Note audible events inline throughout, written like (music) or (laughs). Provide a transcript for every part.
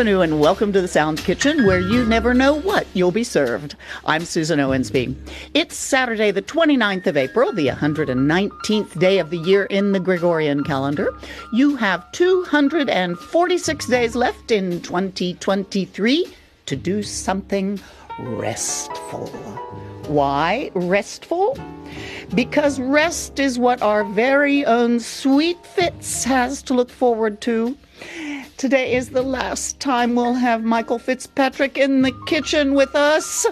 And welcome to the Sound Kitchen, where you never know what you'll be served. I'm Susan Owensby. It's Saturday, the 29th of April, the 119th day of the year in the Gregorian calendar. You have 246 days left in 2023 to do something restful. Why restful? Because rest is what our very own Sweet Fitz has to look forward to. Today is the last time we'll have Michael Fitzpatrick in the kitchen with us.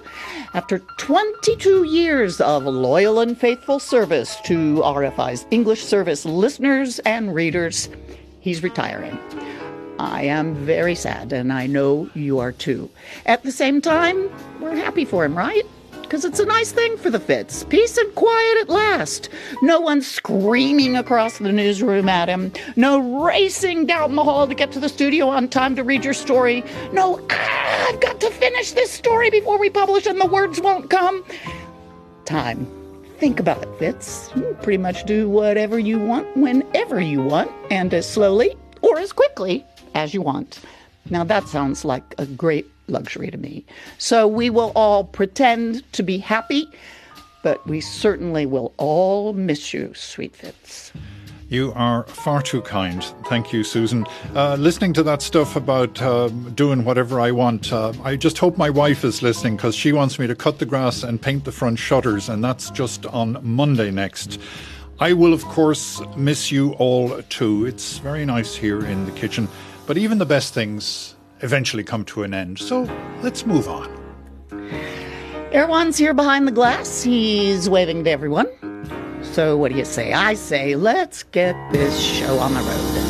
After 22 years of loyal and faithful service to RFI's English service listeners and readers, he's retiring. I am very sad, and I know you are too. At the same time, we're happy for him, right? Because it's a nice thing for the Fitz. Peace and quiet at last. No one screaming across the newsroom at him. No racing down the hall to get to the studio on time to read your story. No, ah, I've got to finish this story before we publish and the words won't come. Time. Think about it, Fitz. You pretty much do whatever you want whenever you want and as slowly or as quickly as you want. Now that sounds like a great luxury to me. So we will all pretend to be happy, but we certainly will all miss you, Sweet Fitz. You are far too kind. Thank you, Susan. Uh, listening to that stuff about uh, doing whatever I want, uh, I just hope my wife is listening because she wants me to cut the grass and paint the front shutters, and that's just on Monday next. I will, of course, miss you all too. It's very nice here in the kitchen, but even the best things eventually come to an end. So let's move on. Erwan's here behind the glass. He's waving to everyone. So, what do you say? I say, let's get this show on the road.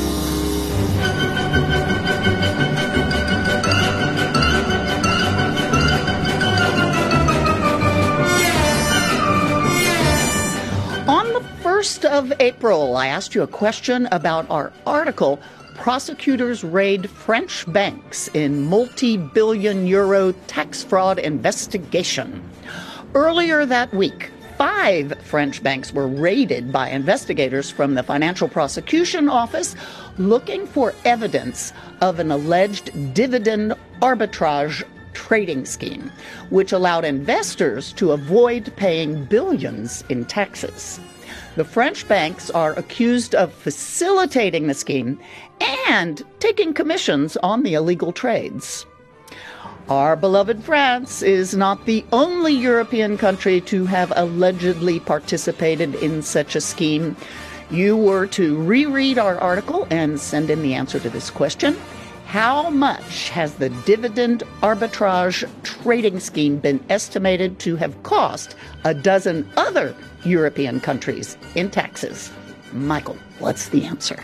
On the 1st of April, I asked you a question about our article prosecutors raid French banks in multi billion euro tax fraud investigation. Earlier that week, five French banks were raided by investigators from the Financial Prosecution Office looking for evidence of an alleged dividend arbitrage trading scheme, which allowed investors to avoid paying billions in taxes. The French banks are accused of facilitating the scheme and taking commissions on the illegal trades. Our beloved France is not the only European country to have allegedly participated in such a scheme. You were to reread our article and send in the answer to this question. How much has the dividend arbitrage trading scheme been estimated to have cost a dozen other European countries in taxes? Michael, what's the answer?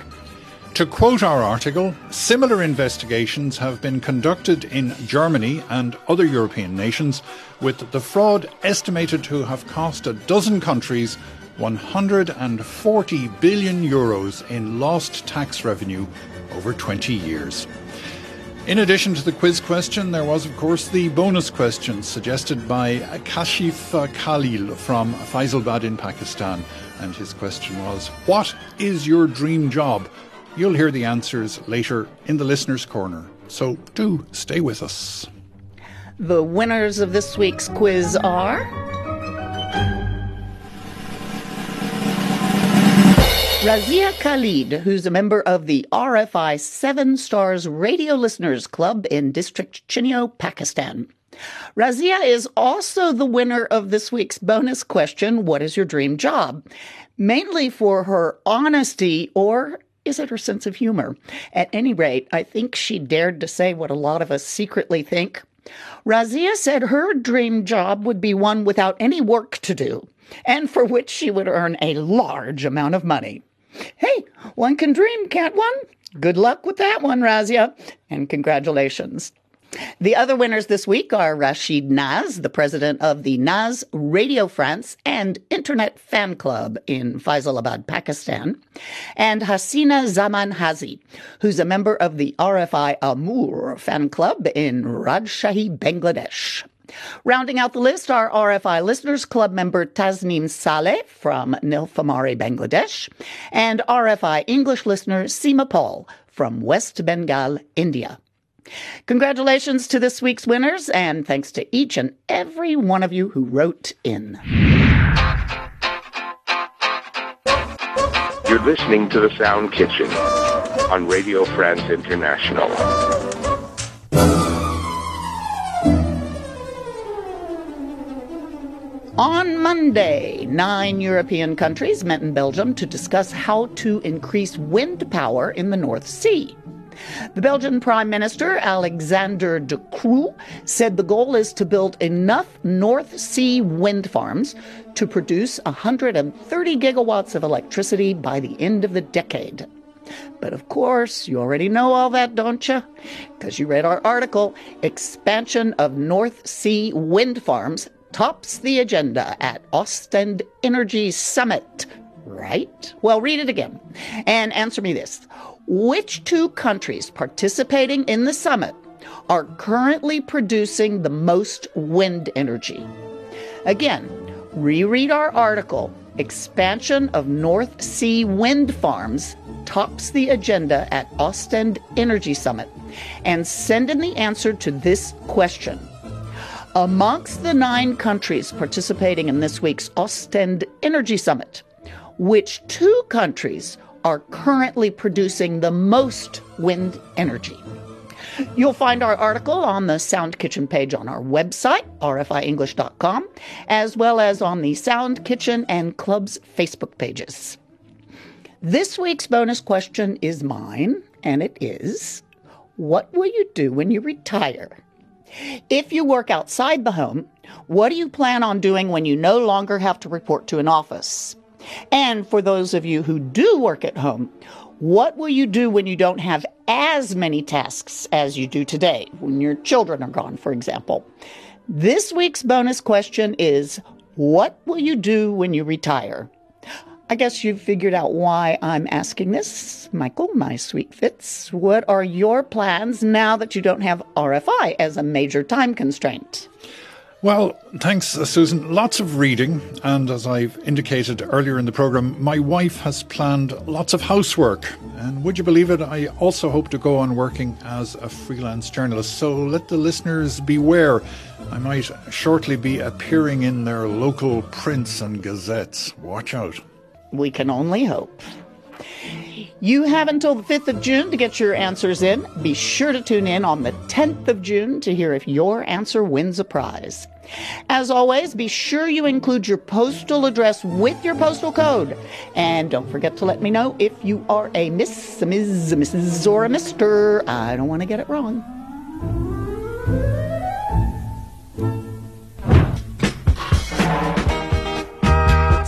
To quote our article, similar investigations have been conducted in Germany and other European nations, with the fraud estimated to have cost a dozen countries 140 billion euros in lost tax revenue over 20 years. In addition to the quiz question, there was, of course, the bonus question suggested by Kashif Khalil from Faisalabad in Pakistan. And his question was What is your dream job? You'll hear the answers later in the listener's corner. So do stay with us. The winners of this week's quiz are. Razia Khalid, who's a member of the RFI Seven Stars Radio Listeners Club in District Chiniot, Pakistan. Razia is also the winner of this week's bonus question What is your dream job? Mainly for her honesty or is it her sense of humor? At any rate, I think she dared to say what a lot of us secretly think. Razia said her dream job would be one without any work to do, and for which she would earn a large amount of money. Hey, one can dream, can't one? Good luck with that one, Razia, and congratulations. The other winners this week are Rashid Naz, the president of the Naz Radio France and Internet Fan Club in Faisalabad, Pakistan, and Hasina Zaman Hazi, who's a member of the RFI Amour fan club in Rajshahi, Bangladesh. Rounding out the list are RFI Listeners Club member Tasneem Saleh from Nilphamari, Bangladesh, and RFI English listener Seema Paul from West Bengal, India. Congratulations to this week's winners, and thanks to each and every one of you who wrote in. You're listening to The Sound Kitchen on Radio France International. On Monday, nine European countries met in Belgium to discuss how to increase wind power in the North Sea. The Belgian Prime Minister, Alexander De Croo, said the goal is to build enough North Sea wind farms to produce 130 gigawatts of electricity by the end of the decade. But of course, you already know all that, don't you? Because you read our article, Expansion of North Sea Wind Farms tops the agenda at Ostend Energy Summit. Right? Well, read it again and answer me this. Which two countries participating in the summit are currently producing the most wind energy? Again, reread our article, Expansion of North Sea Wind Farms tops the agenda at Ostend Energy Summit, and send in the answer to this question. Amongst the nine countries participating in this week's Ostend Energy Summit, which two countries are currently producing the most wind energy? You'll find our article on the Sound Kitchen page on our website, rfienglish.com, as well as on the Sound Kitchen and Club's Facebook pages. This week's bonus question is mine, and it is What will you do when you retire? If you work outside the home, what do you plan on doing when you no longer have to report to an office? And for those of you who do work at home, what will you do when you don't have as many tasks as you do today, when your children are gone, for example? This week's bonus question is What will you do when you retire? I guess you've figured out why I'm asking this. Michael, my sweet Fitz, what are your plans now that you don't have RFI as a major time constraint? Well, thanks, uh, Susan. Lots of reading, and as I've indicated earlier in the programme, my wife has planned lots of housework. And would you believe it, I also hope to go on working as a freelance journalist. So let the listeners beware. I might shortly be appearing in their local prints and gazettes. Watch out. We can only hope. You have until the 5th of June to get your answers in. Be sure to tune in on the 10th of June to hear if your answer wins a prize. As always, be sure you include your postal address with your postal code. And don't forget to let me know if you are a Miss, a Ms., a Mrs., or a Mr. I don't want to get it wrong.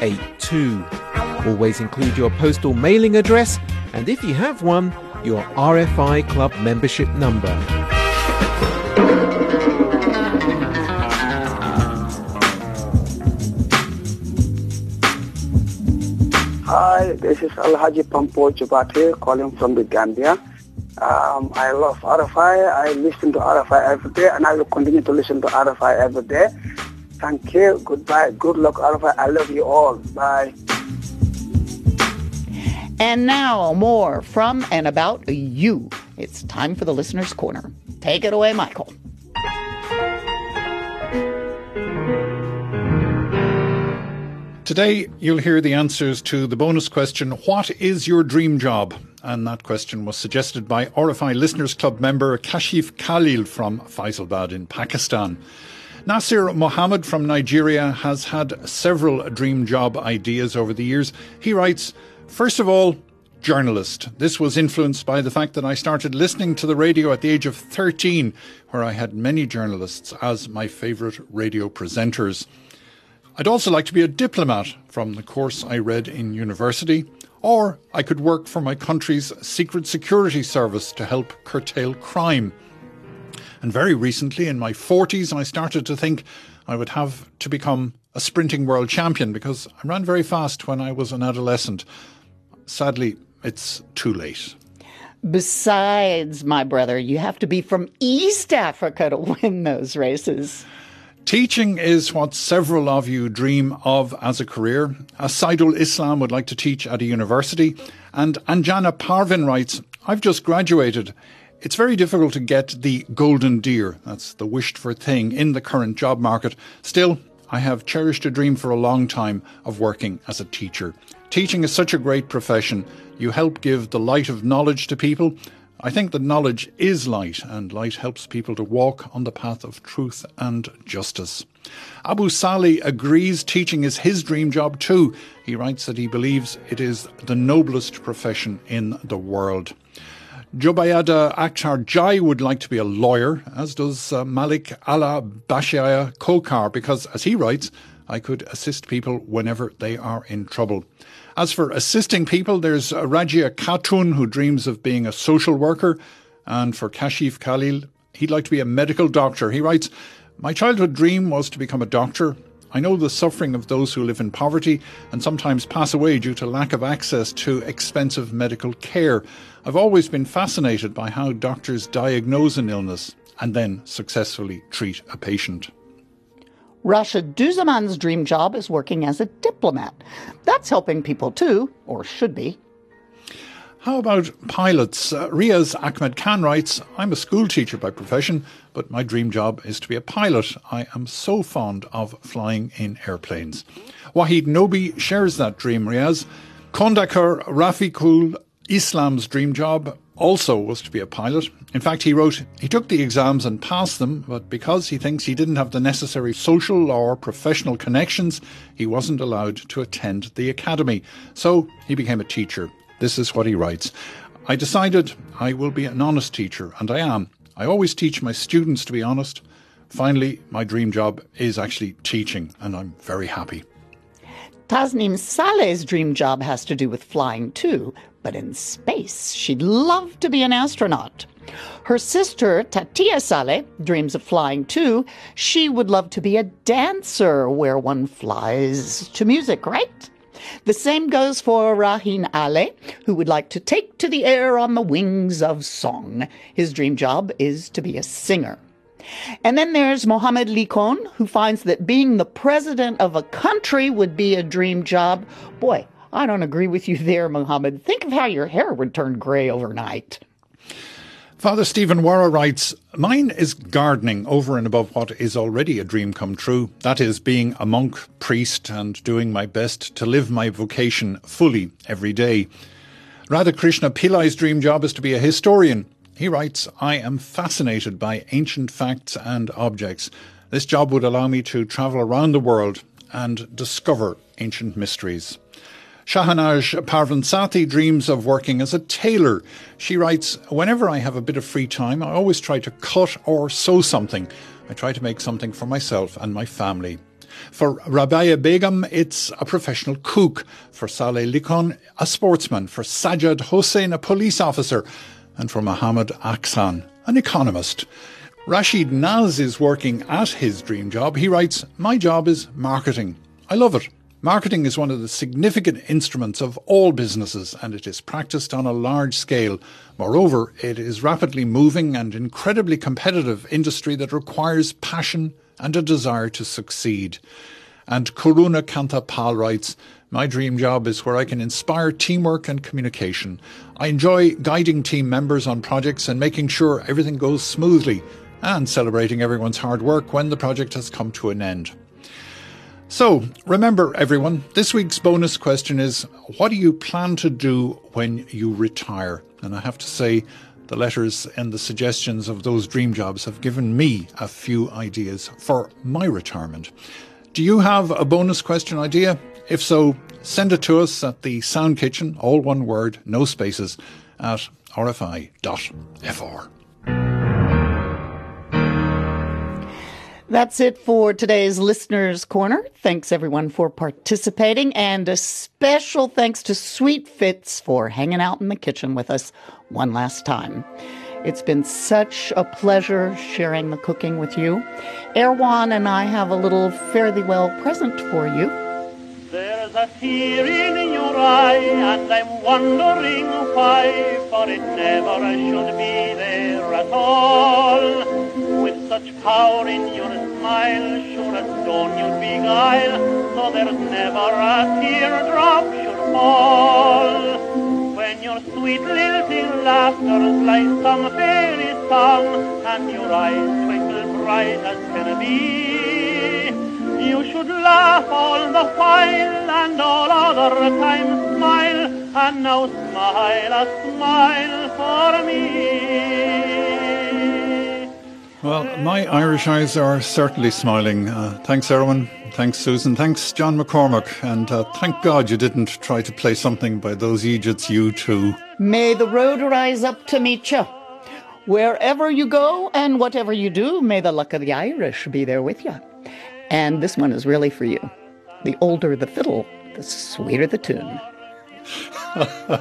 9682. Always include your postal mailing address and if you have one, your RFI Club membership number. Hi, this is Alhaji Pampo Jubate calling from the Gambia. Um, I love RFI. I listen to RFI every day and I will continue to listen to RFI every day. Thank you. Goodbye. Good luck, RFI. I love you all. Bye. And now, more from and about you. It's time for the Listener's Corner. Take it away, Michael. Today, you'll hear the answers to the bonus question What is your dream job? And that question was suggested by RFI Listeners Club member Kashif Khalil from Faisalabad in Pakistan. Nasir Mohammed from Nigeria has had several dream job ideas over the years. He writes, First of all, journalist. This was influenced by the fact that I started listening to the radio at the age of 13, where I had many journalists as my favourite radio presenters. I'd also like to be a diplomat from the course I read in university, or I could work for my country's secret security service to help curtail crime. And very recently, in my 40s, I started to think I would have to become a sprinting world champion because I ran very fast when I was an adolescent. Sadly, it's too late. Besides, my brother, you have to be from East Africa to win those races. Teaching is what several of you dream of as a career. Asaidul Islam would like to teach at a university, and Anjana Parvin writes, I've just graduated. It's very difficult to get the golden deer, that's the wished for thing, in the current job market. Still, I have cherished a dream for a long time of working as a teacher. Teaching is such a great profession. You help give the light of knowledge to people, I think that knowledge is light, and light helps people to walk on the path of truth and justice. Abu Salih agrees teaching is his dream job too. He writes that he believes it is the noblest profession in the world. Jobayada Akhtar Jai would like to be a lawyer, as does uh, Malik Allah Bashaya Kokar, because, as he writes, I could assist people whenever they are in trouble. As for assisting people, there's Rajia Khatun, who dreams of being a social worker. And for Kashif Khalil, he'd like to be a medical doctor. He writes, My childhood dream was to become a doctor. I know the suffering of those who live in poverty and sometimes pass away due to lack of access to expensive medical care. I've always been fascinated by how doctors diagnose an illness and then successfully treat a patient. Rashid Duzaman's dream job is working as a diplomat. That's helping people too, or should be. How about pilots? Uh, Riaz Ahmed Khan writes I'm a school teacher by profession, but my dream job is to be a pilot. I am so fond of flying in airplanes. Wahid Nobi shares that dream, Riaz. Kondakar Rafiqul Islam's dream job also was to be a pilot. In fact, he wrote, he took the exams and passed them, but because he thinks he didn't have the necessary social or professional connections, he wasn't allowed to attend the academy. So he became a teacher. This is what he writes. I decided I will be an honest teacher, and I am. I always teach my students to be honest. Finally, my dream job is actually teaching, and I'm very happy. Tasnim Saleh's dream job has to do with flying too, but in space. She'd love to be an astronaut. Her sister, Tatia Saleh, dreams of flying too. She would love to be a dancer where one flies to music, right? The same goes for Rahin Ale, who would like to take to the air on the wings of song. His dream job is to be a singer. And then there's Mohammed Likon, who finds that being the president of a country would be a dream job. Boy, I don't agree with you there, Mohammed. Think of how your hair would turn grey overnight. Father Stephen Warra writes, Mine is gardening over and above what is already a dream come true. That is, being a monk, priest, and doing my best to live my vocation fully every day. Radhakrishna Pillai's dream job is to be a historian. He writes, I am fascinated by ancient facts and objects. This job would allow me to travel around the world and discover ancient mysteries. Shahanaj Parvansati dreams of working as a tailor. She writes, Whenever I have a bit of free time, I always try to cut or sew something. I try to make something for myself and my family. For Rabia Begum, it's a professional cook. For Saleh Likon, a sportsman. For Sajad Hossein, a police officer and for Mohammed Aksan, an economist. Rashid Naz is working at his dream job. He writes, My job is marketing. I love it. Marketing is one of the significant instruments of all businesses and it is practiced on a large scale. Moreover, it is rapidly moving and incredibly competitive industry that requires passion and a desire to succeed. And Kuruna Kanta Pal writes, my dream job is where I can inspire teamwork and communication. I enjoy guiding team members on projects and making sure everything goes smoothly and celebrating everyone's hard work when the project has come to an end. So, remember everyone, this week's bonus question is what do you plan to do when you retire? And I have to say, the letters and the suggestions of those dream jobs have given me a few ideas for my retirement. Do you have a bonus question idea? If so, send it to us at the Sound Kitchen, all one word, no spaces, at rfi.fr. That's it for today's Listener's Corner. Thanks everyone for participating, and a special thanks to Sweet Fitz for hanging out in the kitchen with us one last time. It's been such a pleasure sharing the cooking with you. Erwan and I have a little fare thee well present for you. There's a tear in your eye, and I'm wondering why, for it never should be there at all. Power in your smile, sure as stone you'd beguile, so there's never a teardrop should fall. When your sweet lilting laughter's like some fairy song, and your eyes twinkle bright as can be, you should laugh all the while, and all other times smile, and now smile a smile for me. Well, my Irish eyes are certainly smiling. Uh, thanks, Erwan. Thanks, Susan. Thanks, John McCormack. And uh, thank God you didn't try to play something by those Egypts, U2. May the road rise up to meet you. Wherever you go and whatever you do, may the luck of the Irish be there with you. And this one is really for you. The older the fiddle, the sweeter the tune. (laughs)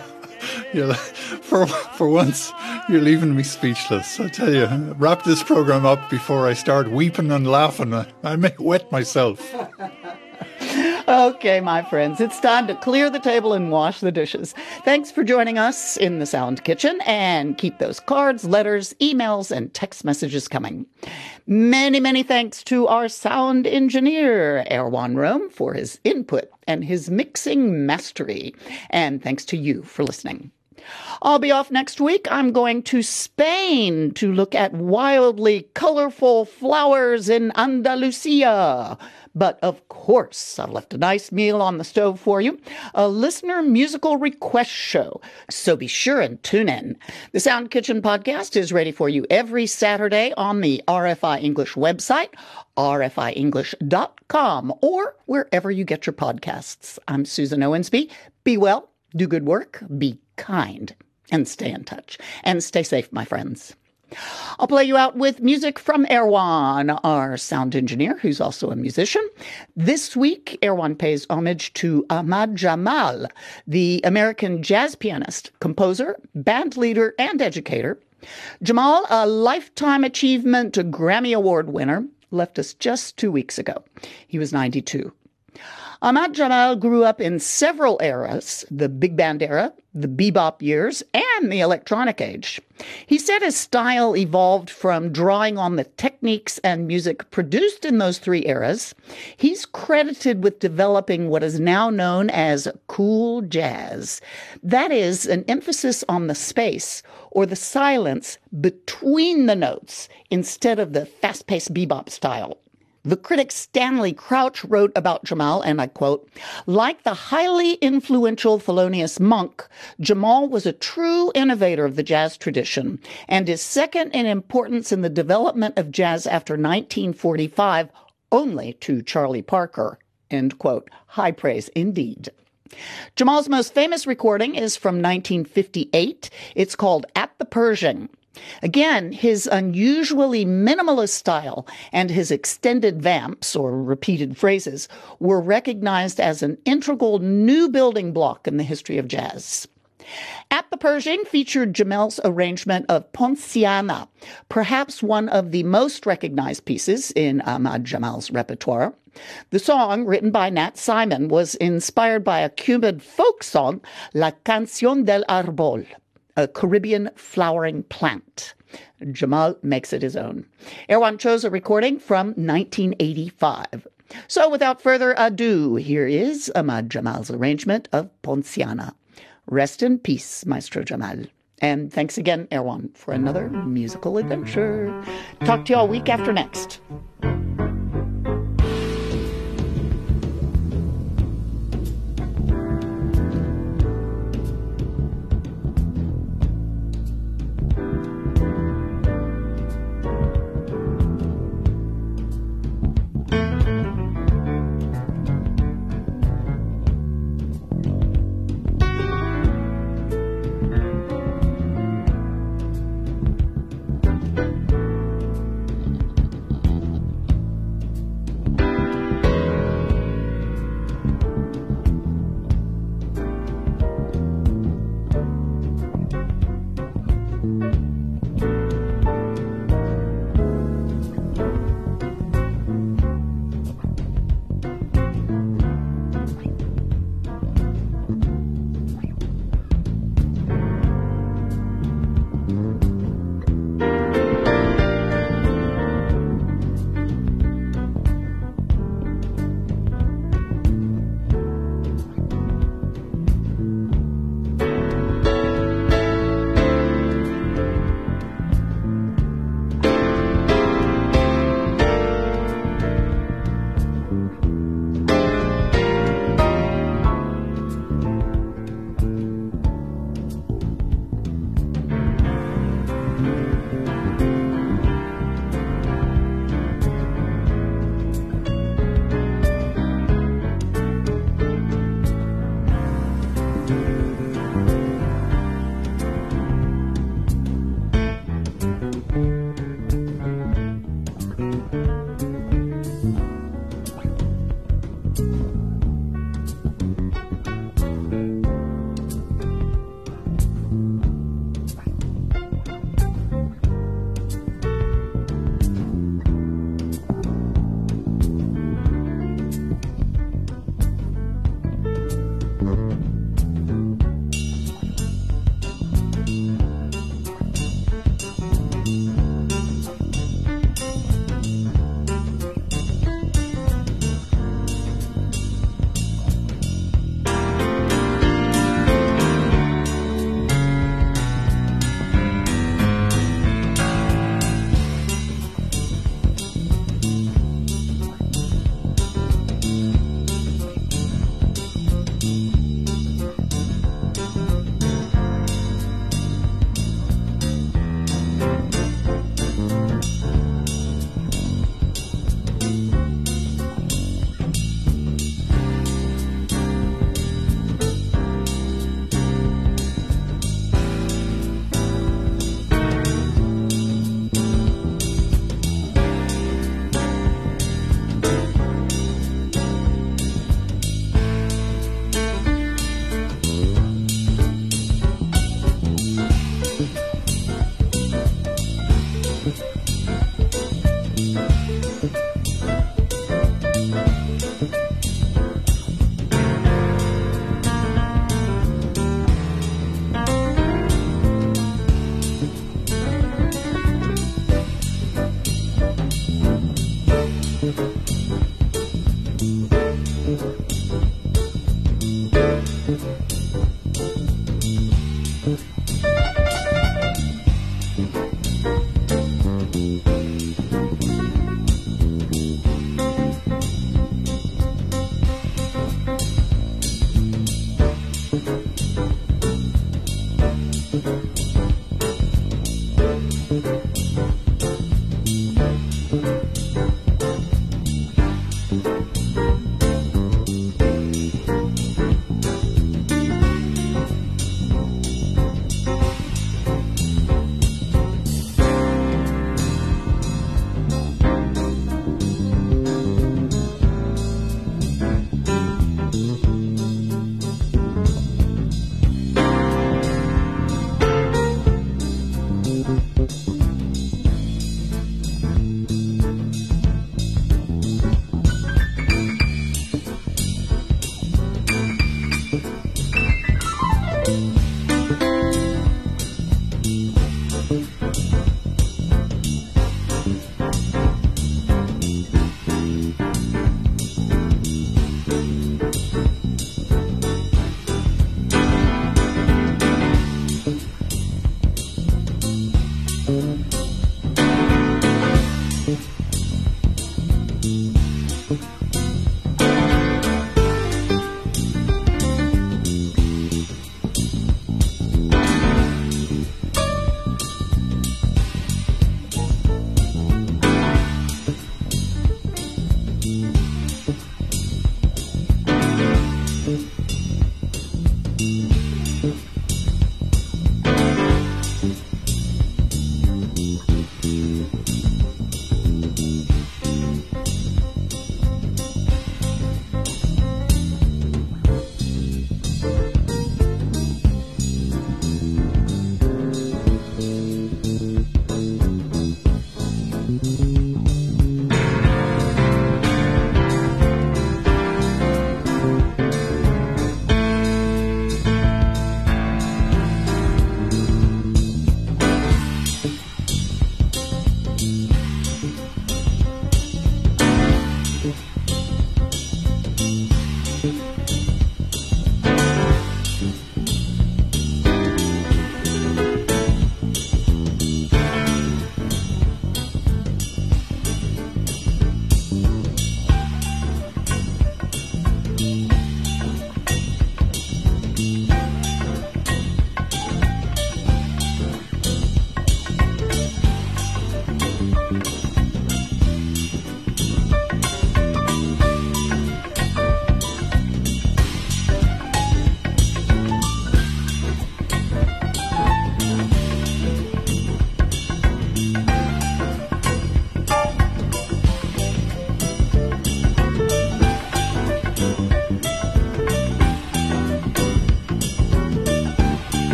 yeah, for, for once, you're leaving me speechless. I tell you, wrap this program up before I start weeping and laughing. I, may wet myself. Okay, my friends, it's time to clear the table and wash the dishes. Thanks for joining us in the Sound Kitchen and keep those cards, letters, emails, and text messages coming. Many, many thanks to our sound engineer, Erwan Rome, for his input and his mixing mastery. And thanks to you for listening. I'll be off next week. I'm going to Spain to look at wildly colorful flowers in Andalusia. But of course, I've left a nice meal on the stove for you, a listener musical request show. So be sure and tune in. The Sound Kitchen podcast is ready for you every Saturday on the RFI English website, rfienglish.com, or wherever you get your podcasts. I'm Susan Owensby. Be well, do good work, be kind, and stay in touch. And stay safe, my friends. I'll play you out with music from Erwan, our sound engineer, who's also a musician. This week, Erwan pays homage to Ahmad Jamal, the American jazz pianist, composer, band leader, and educator. Jamal, a Lifetime Achievement Grammy Award winner, left us just two weeks ago. He was 92. Ahmad Jamal grew up in several eras the big band era, the bebop years, and the electronic age. He said his style evolved from drawing on the techniques and music produced in those three eras. He's credited with developing what is now known as cool jazz. That is, an emphasis on the space or the silence between the notes instead of the fast paced bebop style. The critic Stanley Crouch wrote about Jamal, and I quote, like the highly influential Thelonious Monk, Jamal was a true innovator of the jazz tradition and is second in importance in the development of jazz after 1945 only to Charlie Parker. End quote. High praise indeed. Jamal's most famous recording is from 1958. It's called At the Pershing. Again, his unusually minimalist style and his extended vamps, or repeated phrases, were recognized as an integral new building block in the history of jazz. At the Pershing featured Jamal's arrangement of Poinciana, perhaps one of the most recognized pieces in Ahmad Jamal's repertoire. The song, written by Nat Simon, was inspired by a Cuban folk song, La Canción del Árbol a Caribbean flowering plant. Jamal makes it his own. Erwan chose a recording from 1985. So without further ado, here is Ahmad Jamal's arrangement of Poinciana. Rest in peace, Maestro Jamal. And thanks again, Erwan, for another musical adventure. Talk to you all week after next.